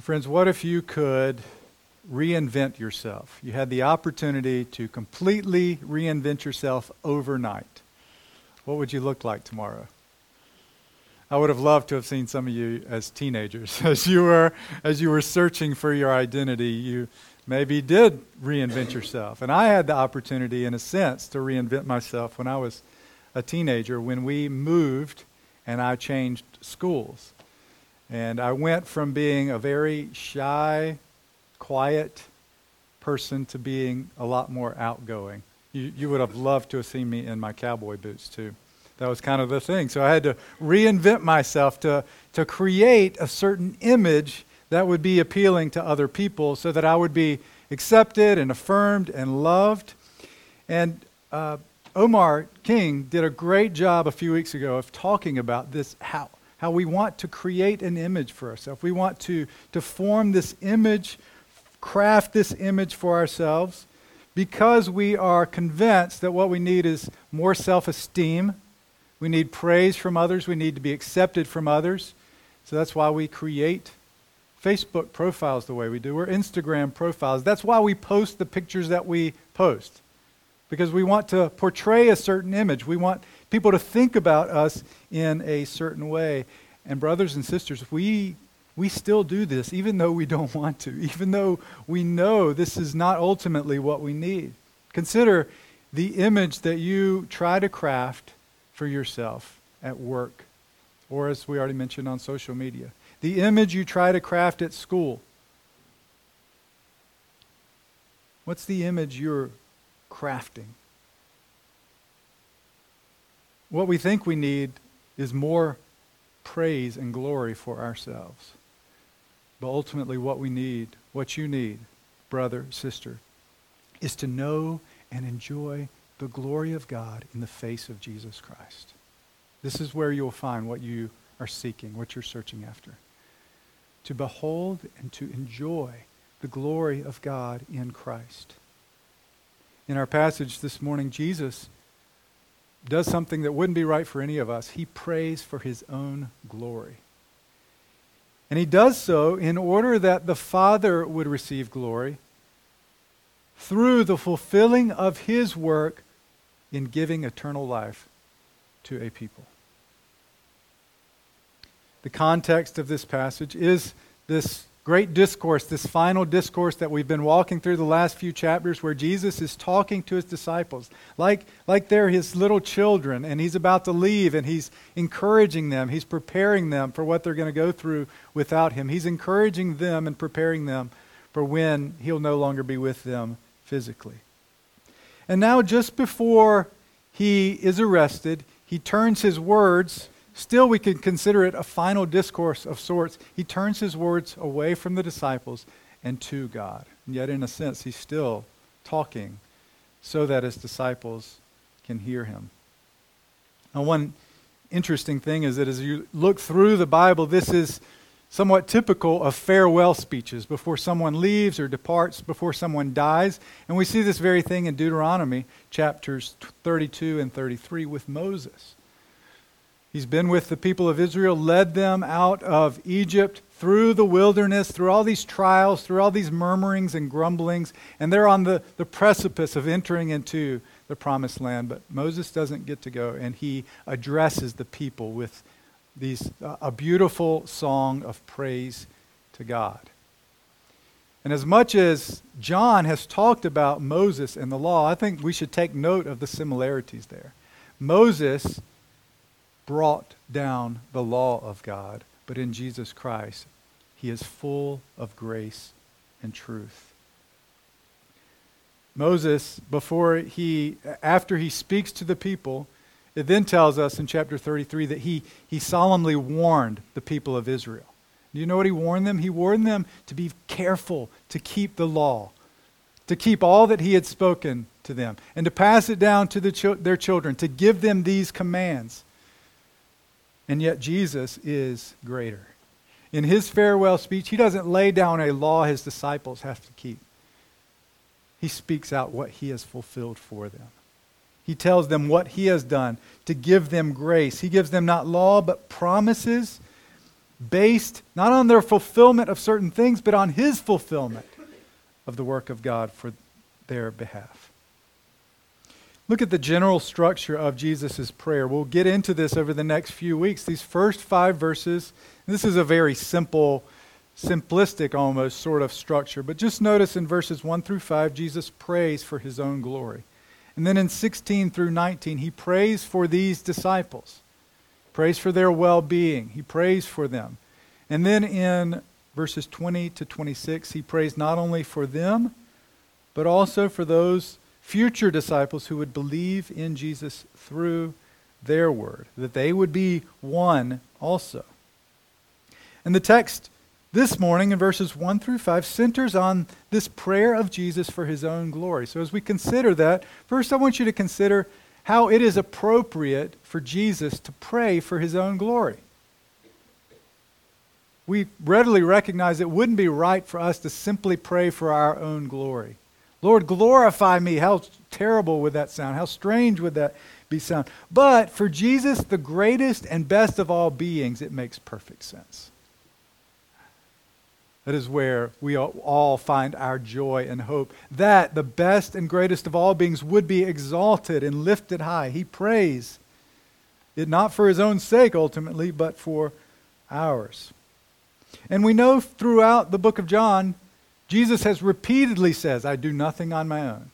Well, friends, what if you could reinvent yourself? You had the opportunity to completely reinvent yourself overnight. What would you look like tomorrow? I would have loved to have seen some of you as teenagers as you were as you were searching for your identity. You maybe did reinvent yourself. And I had the opportunity in a sense to reinvent myself when I was a teenager when we moved and I changed schools. And I went from being a very shy, quiet person to being a lot more outgoing. You, you would have loved to have seen me in my cowboy boots, too. That was kind of the thing. So I had to reinvent myself to, to create a certain image that would be appealing to other people so that I would be accepted and affirmed and loved. And uh, Omar King did a great job a few weeks ago of talking about this how, how we want to create an image for ourselves. We want to, to form this image, craft this image for ourselves because we are convinced that what we need is more self esteem. We need praise from others. We need to be accepted from others. So that's why we create Facebook profiles the way we do, or Instagram profiles. That's why we post the pictures that we post because we want to portray a certain image. We want people to think about us in a certain way. And, brothers and sisters, we, we still do this, even though we don't want to, even though we know this is not ultimately what we need. Consider the image that you try to craft for yourself at work, or as we already mentioned on social media, the image you try to craft at school. What's the image you're crafting. What we think we need is more praise and glory for ourselves. But ultimately, what we need, what you need, brother, sister, is to know and enjoy the glory of God in the face of Jesus Christ. This is where you'll find what you are seeking, what you're searching after. To behold and to enjoy the glory of God in Christ in our passage this morning, Jesus does something that wouldn't be right for any of us. He prays for his own glory. And he does so in order that the Father would receive glory through the fulfilling of his work in giving eternal life to a people. The context of this passage is this great discourse, this final discourse that we've been walking through the last few chapters, where Jesus is talking to his disciples, like, like they're his little children, and he's about to leave, and he's encouraging them. He's preparing them for what they're going to go through without him. He's encouraging them and preparing them for when he'll no longer be with them physically. And now, just before he is arrested, he turns his words Still, we can consider it a final discourse of sorts. He turns his words away from the disciples and to God. And yet, in a sense, he's still talking so that his disciples can hear him. Now, one interesting thing is that as you look through the Bible, this is somewhat typical of farewell speeches before someone leaves or departs, before someone dies. And we see this very thing in Deuteronomy chapters 32 and 33 with Moses. He's been with the people of Israel, led them out of Egypt through the wilderness, through all these trials, through all these murmurings and grumblings, and they're on the, the precipice of entering into the promised land. But Moses doesn't get to go, and he addresses the people with these, uh, a beautiful song of praise to God. And as much as John has talked about Moses and the law, I think we should take note of the similarities there. Moses brought down the law of God, but in Jesus Christ, he is full of grace and truth. Moses, before he, after he speaks to the people, it then tells us in chapter 33 that he, he solemnly warned the people of Israel. Do you know what he warned them? He warned them to be careful to keep the law, to keep all that he had spoken to them, and to pass it down to the their children, to give them these commands. And yet Jesus is greater. In his farewell speech, he doesn't lay down a law his disciples have to keep. He speaks out what he has fulfilled for them. He tells them what he has done to give them grace. He gives them not law, but promises based not on their fulfillment of certain things, but on His fulfillment of the work of God for their behalf. Look at the general structure of Jesus' prayer. We'll get into this over the next few weeks. These first five verses, this is a very simple, simplistic almost sort of structure, but just notice in verses 1 through 5, Jesus prays for his own glory. And then in 16 through 19, he prays for these disciples, prays for their well being, he prays for them. And then in verses 20 to 26, he prays not only for them, but also for those future disciples who would believe in Jesus through their word, that they would be one also. And the text this morning in verses 1 through 5 centers on this prayer of Jesus for his own glory. So as we consider that, first I want you to consider how it is appropriate for Jesus to pray for his own glory. We readily recognize it wouldn't be right for us to simply pray for our own glory. Lord, glorify me. How terrible would that sound? How strange would that be sound? But for Jesus, the greatest and best of all beings, it makes perfect sense. That is where we all find our joy and hope. That the best and greatest of all beings would be exalted and lifted high. He prays it not for his own sake ultimately, but for ours. And we know throughout the book of John Jesus has repeatedly says, I do nothing on my own,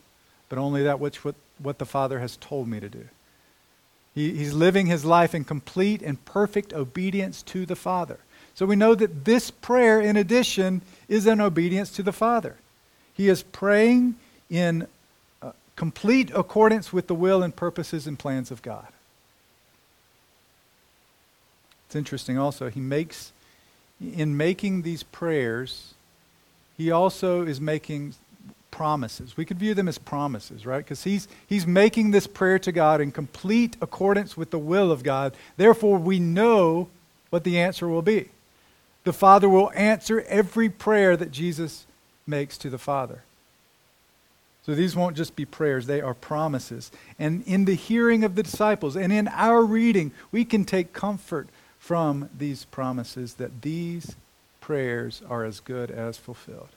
but only that which what, what the Father has told me to do. He, he's living his life in complete and perfect obedience to the Father. So we know that this prayer, in addition, is an obedience to the Father. He is praying in uh, complete accordance with the will and purposes and plans of God. It's interesting also, he makes, in making these prayers, he also is making promises. We could view them as promises, right? Because he's, he's making this prayer to God in complete accordance with the will of God. Therefore, we know what the answer will be. The Father will answer every prayer that Jesus makes to the Father. So these won't just be prayers, they are promises. And in the hearing of the disciples and in our reading, we can take comfort from these promises that these prayers are as good as fulfilled.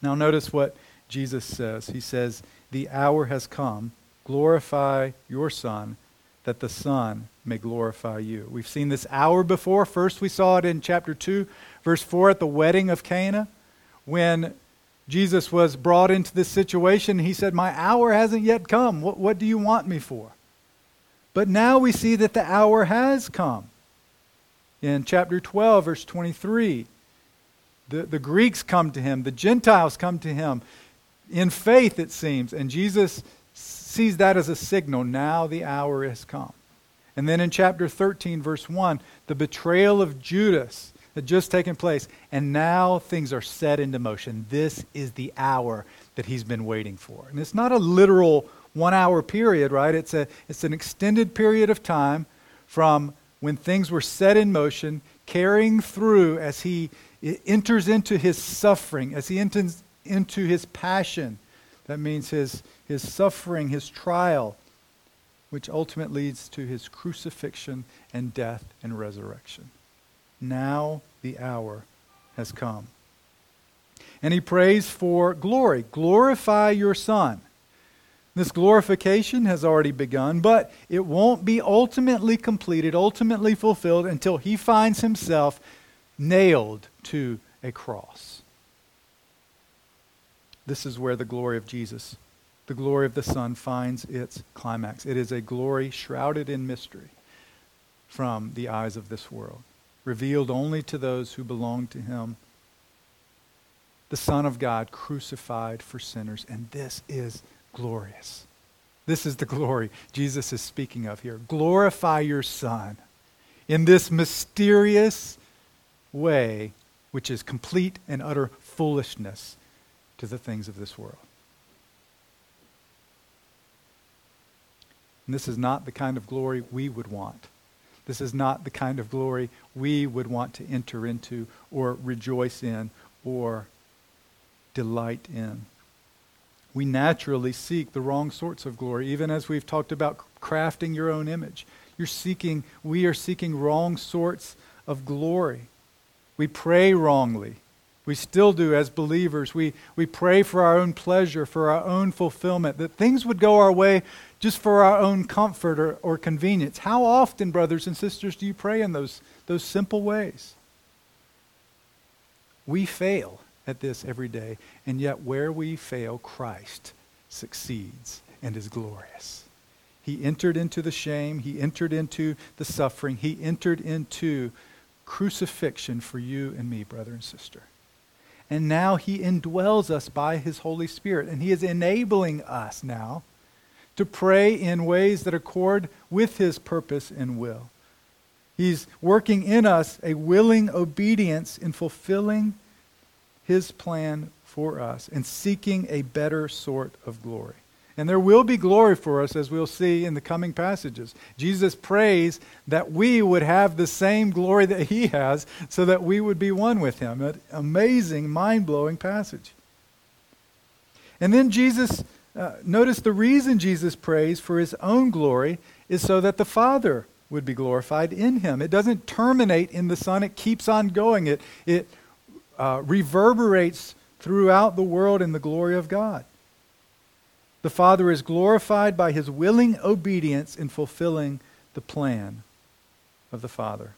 Now, notice what Jesus says. He says, The hour has come. Glorify your Son, that the Son may glorify you. We've seen this hour before. First, we saw it in chapter 2, verse 4, at the wedding of Cana, when Jesus was brought into this situation. He said, My hour hasn't yet come. What, what do you want me for? But now we see that the hour has come in chapter 12, verse 23. The, the Greeks come to him, the Gentiles come to him in faith, it seems. And Jesus sees that as a signal. Now the hour has come. And then in chapter 13, verse 1, the betrayal of Judas had just taken place. And now things are set into motion. This is the hour that he's been waiting for. And it's not a literal one hour period, right? It's, a, it's an extended period of time from when things were set in motion, carrying through as he enters into his suffering, as he enters into his passion. That means his, his suffering, his trial, which ultimately leads to his crucifixion and death and resurrection. Now the hour has come. And he prays for glory. Glorify your Son this glorification has already begun, but it won't be ultimately completed, ultimately fulfilled until he finds himself nailed to a cross. This is where the glory of Jesus, the glory of the Son, finds its climax. It is a glory shrouded in mystery from the eyes of this world, revealed only to those who belong to him. The Son of God crucified for sinners, and this is glorious. This is the glory Jesus is speaking of here. Glorify your Son in this mysterious way, which is complete and utter foolishness to the things of this world. And this is not the kind of glory we would want. This is not the kind of glory we would want to enter into or rejoice in or delight in we naturally seek the wrong sorts of glory, even as we've talked about crafting your own image. You're seeking, we are seeking wrong sorts of glory. We pray wrongly. We still do as believers. We, we pray for our own pleasure, for our own fulfillment, that things would go our way just for our own comfort or, or convenience. How often, brothers and sisters, do you pray in those, those simple ways? We fail at this every day, and yet where we fail, Christ succeeds and is glorious. He entered into the shame, he entered into the suffering, he entered into crucifixion for you and me, brother and sister. And now he indwells us by his Holy Spirit. And he is enabling us now to pray in ways that accord with his purpose and will. He's working in us a willing obedience in fulfilling his plan for us and seeking a better sort of glory. And there will be glory for us, as we'll see in the coming passages. Jesus prays that we would have the same glory that he has so that we would be one with him. An amazing, mind blowing passage. And then Jesus, uh, notice the reason Jesus prays for his own glory is so that the Father would be glorified in him. It doesn't terminate in the Son, it keeps on going. It, it uh, reverberates throughout the world in the glory of God. The Father is glorified by his willing obedience in fulfilling the plan of the Father.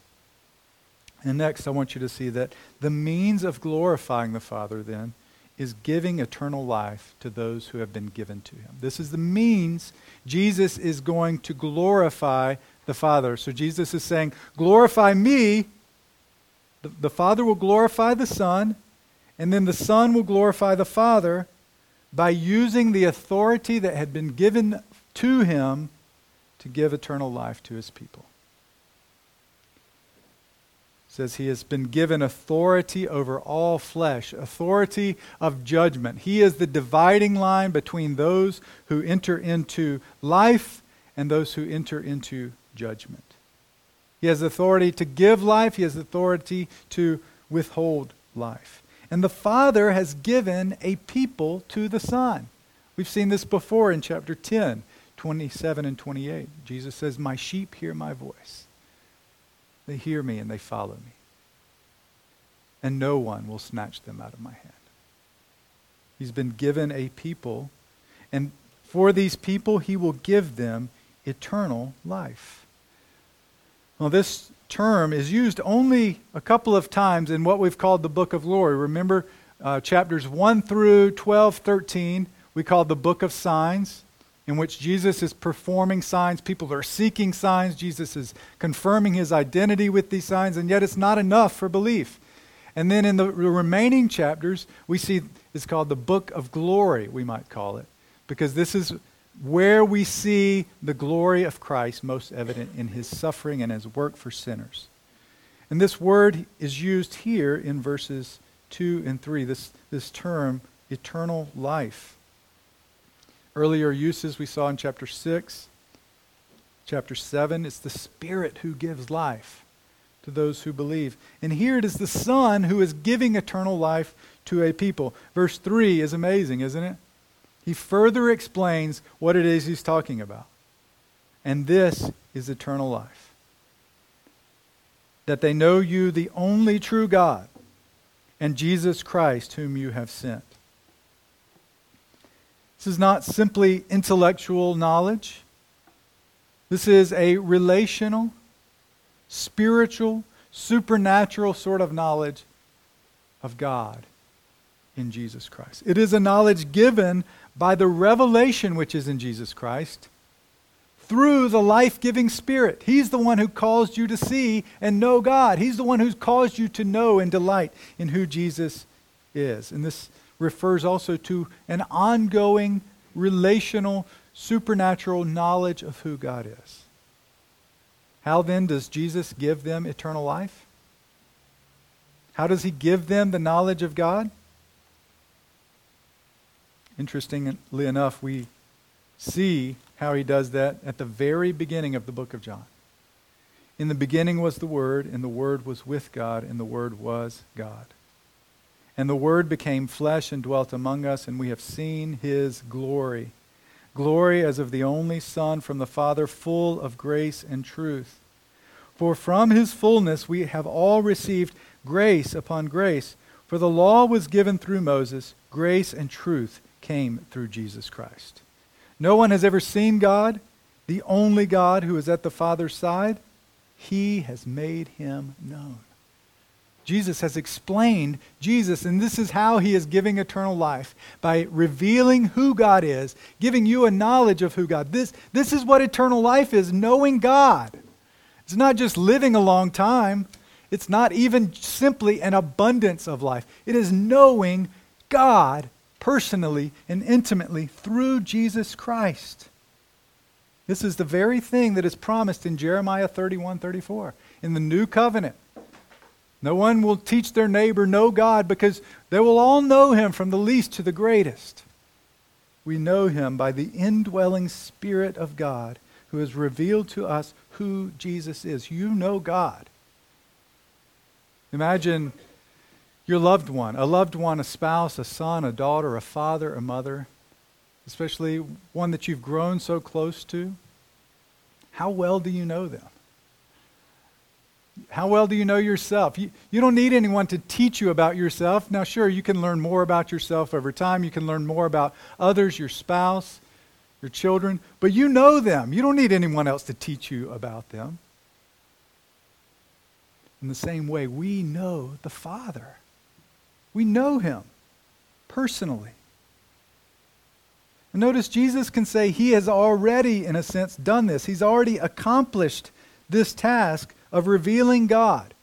And next, I want you to see that the means of glorifying the Father then is giving eternal life to those who have been given to him. This is the means Jesus is going to glorify the Father. So Jesus is saying, Glorify me. The, the Father will glorify the Son, and then the Son will glorify the Father by using the authority that had been given to him to give eternal life to his people. It says he has been given authority over all flesh, authority of judgment. He is the dividing line between those who enter into life and those who enter into judgment. He has authority to give life, he has authority to withhold life. And the Father has given a people to the Son. We've seen this before in chapter 10, 27 and 28. Jesus says, My sheep hear my voice. They hear me and they follow me. And no one will snatch them out of my hand. He's been given a people, and for these people, he will give them eternal life. Well, this term is used only a couple of times in what we've called the book of glory. Remember uh, chapters 1 through 12, 13, we call the book of signs, in which Jesus is performing signs. People are seeking signs. Jesus is confirming his identity with these signs, and yet it's not enough for belief. And then in the remaining chapters, we see it's called the book of glory, we might call it, because this is where we see the glory of Christ most evident in his suffering and his work for sinners. And this word is used here in verses 2 and 3, this, this term, eternal life. Earlier uses we saw in chapter 6. Chapter 7, it's the Spirit who gives life to those who believe. And here it is the Son who is giving eternal life to a people. Verse 3 is amazing, isn't it? He further explains what it is he's talking about. And this is eternal life. That they know you, the only true God, and Jesus Christ, whom you have sent. This is not simply intellectual knowledge. This is a relational, spiritual, supernatural sort of knowledge of God in Jesus Christ. It is a knowledge given by the revelation which is in Jesus Christ through the life giving Spirit. He's the one who caused you to see and know God. He's the one who's caused you to know and delight in who Jesus is. And this refers also to an ongoing relational, supernatural knowledge of who God is. How then does Jesus give them eternal life? How does he give them the knowledge of God? Interestingly enough, we see how he does that at the very beginning of the book of John. In the beginning was the Word, and the Word was with God, and the Word was God. And the Word became flesh and dwelt among us, and we have seen his glory. Glory as of the only Son from the Father, full of grace and truth. For from his fullness we have all received grace upon grace. For the law was given through Moses, grace and truth came through Jesus Christ. No one has ever seen God, the only God who is at the Father's side. He has made him known. Jesus has explained Jesus, and this is how he is giving eternal life by revealing who God is, giving you a knowledge of who God. This this is what eternal life is, knowing God. It's not just living a long time. It's not even simply an abundance of life. It is knowing God personally and intimately through Jesus Christ. This is the very thing that is promised in Jeremiah 31 34. In the new covenant, no one will teach their neighbor, know God, because they will all know him from the least to the greatest. We know him by the indwelling Spirit of God who has revealed to us who Jesus is. You know God. Imagine your loved one, a loved one, a spouse, a son, a daughter, a father, a mother, especially one that you've grown so close to. How well do you know them? How well do you know yourself? You, you don't need anyone to teach you about yourself. Now, sure, you can learn more about yourself over time. You can learn more about others, your spouse, your children, but you know them. You don't need anyone else to teach you about them. In the same way, we know the Father. We know him personally. And notice Jesus can say he has already, in a sense, done this. He's already accomplished this task of revealing God.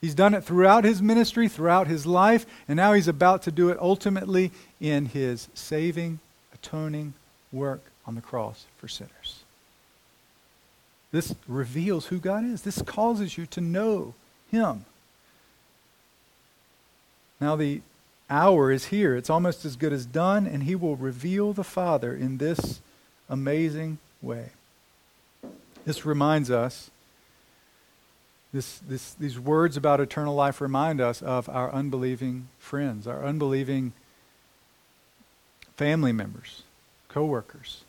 He's done it throughout his ministry, throughout his life, and now he's about to do it ultimately in his saving, atoning work on the cross for sinners. This reveals who God is. This causes you to know him. Now, the hour is here. It's almost as good as done, and he will reveal the Father in this amazing way. This reminds us this, this, these words about eternal life remind us of our unbelieving friends, our unbelieving family members, coworkers.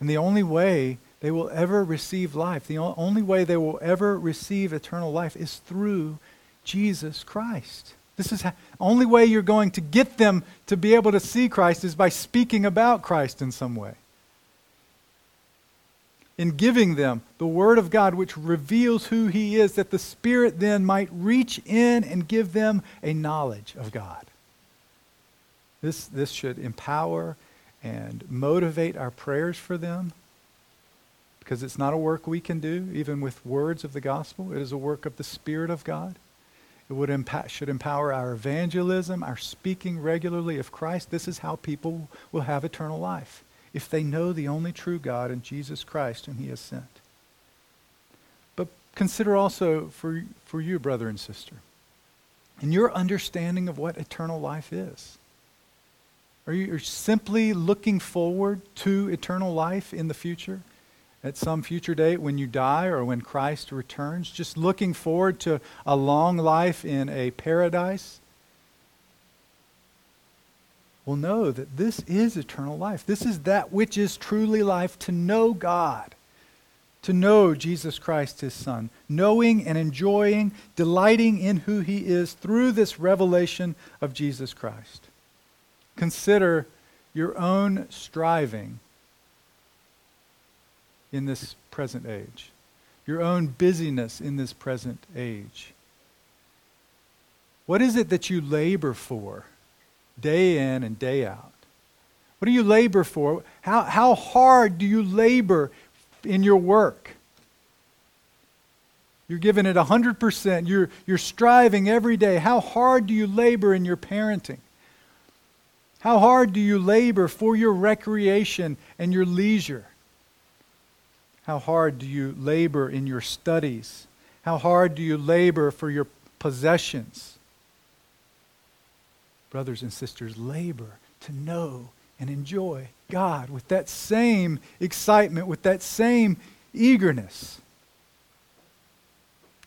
And the only way they will ever receive life, the only way they will ever receive eternal life is through Jesus Christ. This is the only way you're going to get them to be able to see Christ is by speaking about Christ in some way in giving them the Word of God, which reveals who He is, that the Spirit then might reach in and give them a knowledge of God. This, this should empower and motivate our prayers for them because it's not a work we can do, even with words of the gospel. It is a work of the Spirit of God. It would should empower our evangelism, our speaking regularly of Christ. This is how people will have eternal life if they know the only true God and Jesus Christ whom he has sent. But consider also for, for you, brother and sister, in your understanding of what eternal life is. Are you simply looking forward to eternal life in the future? At some future date when you die or when Christ returns? Just looking forward to a long life in a paradise? will know that this is eternal life. This is that which is truly life to know God, to know Jesus Christ, his Son, knowing and enjoying, delighting in who he is through this revelation of Jesus Christ. Consider your own striving in this present age, your own busyness in this present age. What is it that you labor for? day in and day out? What do you labor for? How, how hard do you labor in your work? You're giving it 100%. You're, you're striving every day. How hard do you labor in your parenting? How hard do you labor for your recreation and your leisure? How hard do you labor in your studies? How hard do you labor for your possessions? brothers and sisters, labor to know and enjoy God with that same excitement, with that same eagerness.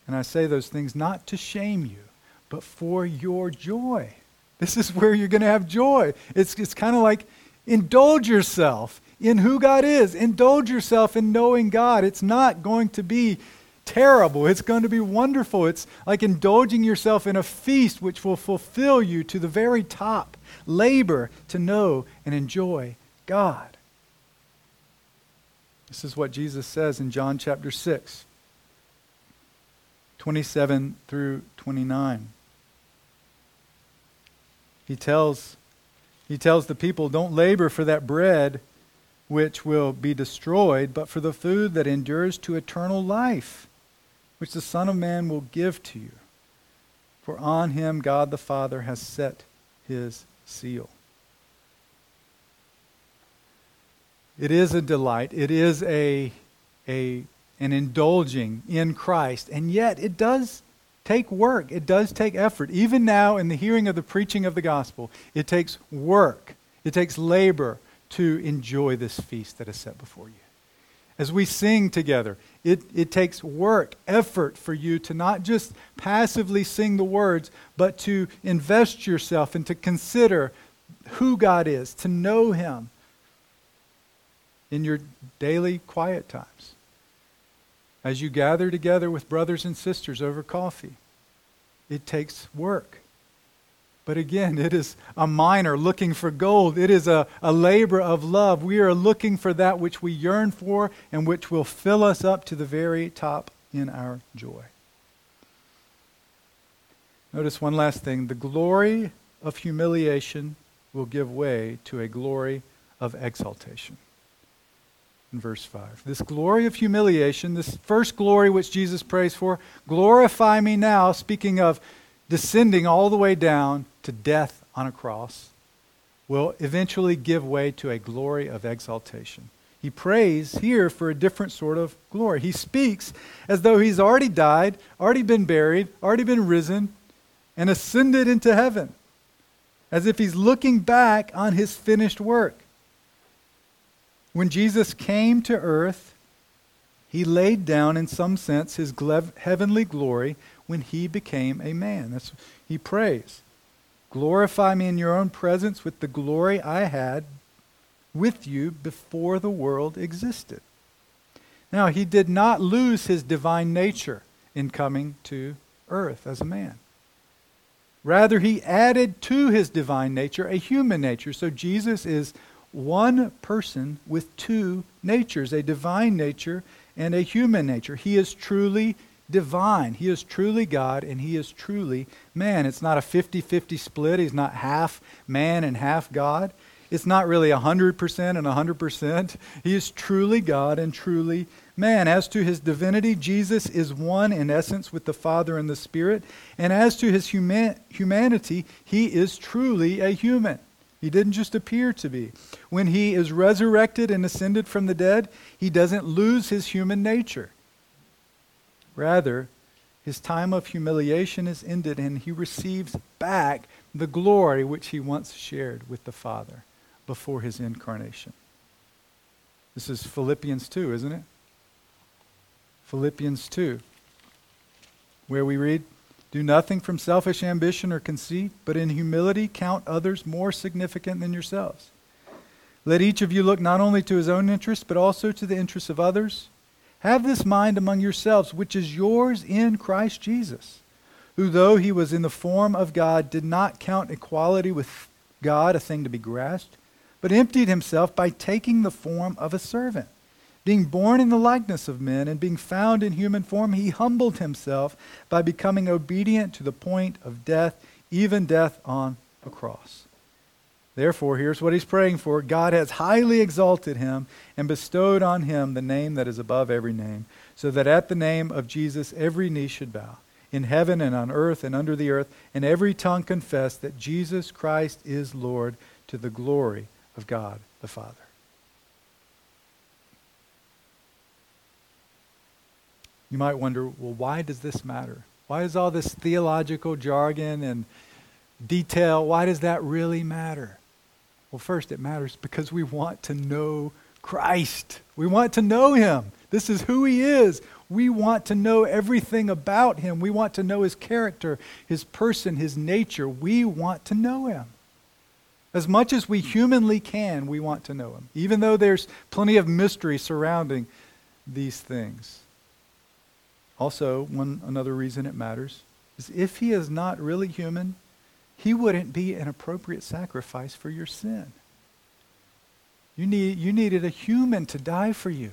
And I say those things not to shame you, but for your joy. This is where you're going to have joy. It's, it's kind of like indulge yourself in who God is, indulge yourself in knowing God. It's not going to be terrible. It's going to be wonderful. It's like indulging yourself in a feast which will fulfill you to the very top. Labor to know and enjoy God. This is what Jesus says in John chapter 6, 27 through 29. He tells, he tells the people, Don't labor for that bread which will be destroyed, but for the food that endures to eternal life, which the Son of Man will give to you. For on him God the Father has set his seal. It is a delight. It is a, a, an indulging in Christ. And yet, it does take work. It does take effort. Even now, in the hearing of the preaching of the gospel, it takes work. It takes labor to enjoy this feast that is set before you. As we sing together, it, it takes work, effort for you to not just passively sing the words, but to invest yourself and to consider who God is, to know Him in your daily quiet times. As you gather together with brothers and sisters over coffee, it takes work. But again, it is a miner looking for gold. It is a, a labor of love. We are looking for that which we yearn for and which will fill us up to the very top in our joy. Notice one last thing the glory of humiliation will give way to a glory of exaltation. In verse 5. This glory of humiliation, this first glory which Jesus prays for, glorify me now, speaking of descending all the way down to death on a cross, will eventually give way to a glory of exaltation. He prays here for a different sort of glory. He speaks as though he's already died, already been buried, already been risen, and ascended into heaven, as if he's looking back on his finished work. When Jesus came to earth, he laid down, in some sense, his heavenly glory when he became a man. That's he prays. Glorify me in your own presence with the glory I had with you before the world existed. Now, he did not lose his divine nature in coming to earth as a man. Rather, he added to his divine nature a human nature. So Jesus is one person with two natures a divine nature and a human nature. He is truly divine. He is truly God and he is truly man. It's not a 50 50 split. He's not half man and half God. It's not really 100% and 100%. He is truly God and truly man. As to his divinity, Jesus is one in essence with the Father and the Spirit. And as to his human- humanity, he is truly a human. He didn't just appear to be. When he is resurrected and ascended from the dead, he doesn't lose his human nature. Rather, his time of humiliation is ended and he receives back the glory which he once shared with the Father before his incarnation. This is Philippians 2, isn't it? Philippians 2, where we read, Do nothing from selfish ambition or conceit, but in humility count others more significant than yourselves. Let each of you look not only to his own interests, but also to the interests of others. Have this mind among yourselves, which is yours in Christ Jesus, who, though he was in the form of God, did not count equality with God a thing to be grasped, but emptied himself by taking the form of a servant. Being born in the likeness of men and being found in human form, he humbled himself by becoming obedient to the point of death, even death on a cross. Therefore, here's what he's praying for God has highly exalted him and bestowed on him the name that is above every name, so that at the name of Jesus every knee should bow, in heaven and on earth and under the earth, and every tongue confess that Jesus Christ is Lord to the glory of God the Father. You might wonder, well, why does this matter? Why is all this theological jargon and detail, why does that really matter? Well, first, it matters because we want to know Christ. We want to know Him. This is who He is. We want to know everything about Him. We want to know His character, His person, His nature. We want to know Him. As much as we humanly can, we want to know Him, even though there's plenty of mystery surrounding these things. Also, one another reason it matters is if he is not really human, he wouldn't be an appropriate sacrifice for your sin. You, need, you needed a human to die for you.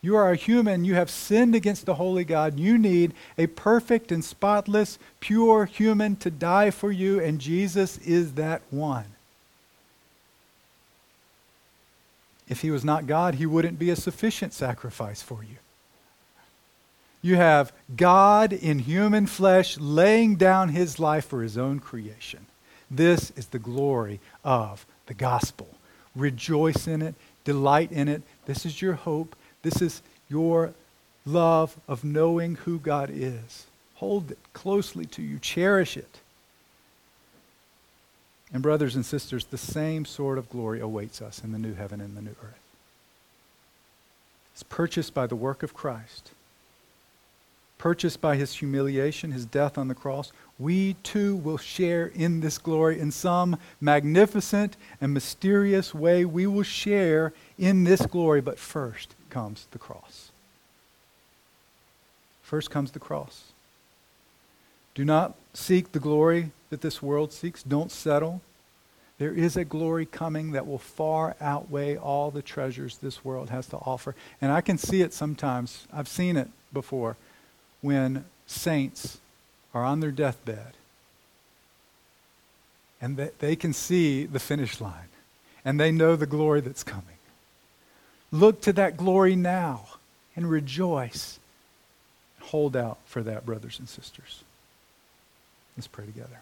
You are a human. You have sinned against the holy God. You need a perfect and spotless, pure human to die for you, and Jesus is that one. If he was not God, he wouldn't be a sufficient sacrifice for you. You have God in human flesh laying down his life for his own creation. This is the glory of the gospel. Rejoice in it, delight in it. This is your hope. This is your love of knowing who God is. Hold it closely to you, cherish it. And, brothers and sisters, the same sort of glory awaits us in the new heaven and the new earth. It's purchased by the work of Christ purchased by his humiliation, his death on the cross, we too will share in this glory in some magnificent and mysterious way. We will share in this glory, but first comes the cross. First comes the cross. Do not seek the glory that this world seeks. Don't settle. There is a glory coming that will far outweigh all the treasures this world has to offer. And I can see it sometimes. I've seen it before when saints are on their deathbed and they, they can see the finish line and they know the glory that's coming. Look to that glory now and rejoice. Hold out for that, brothers and sisters. Let's pray together.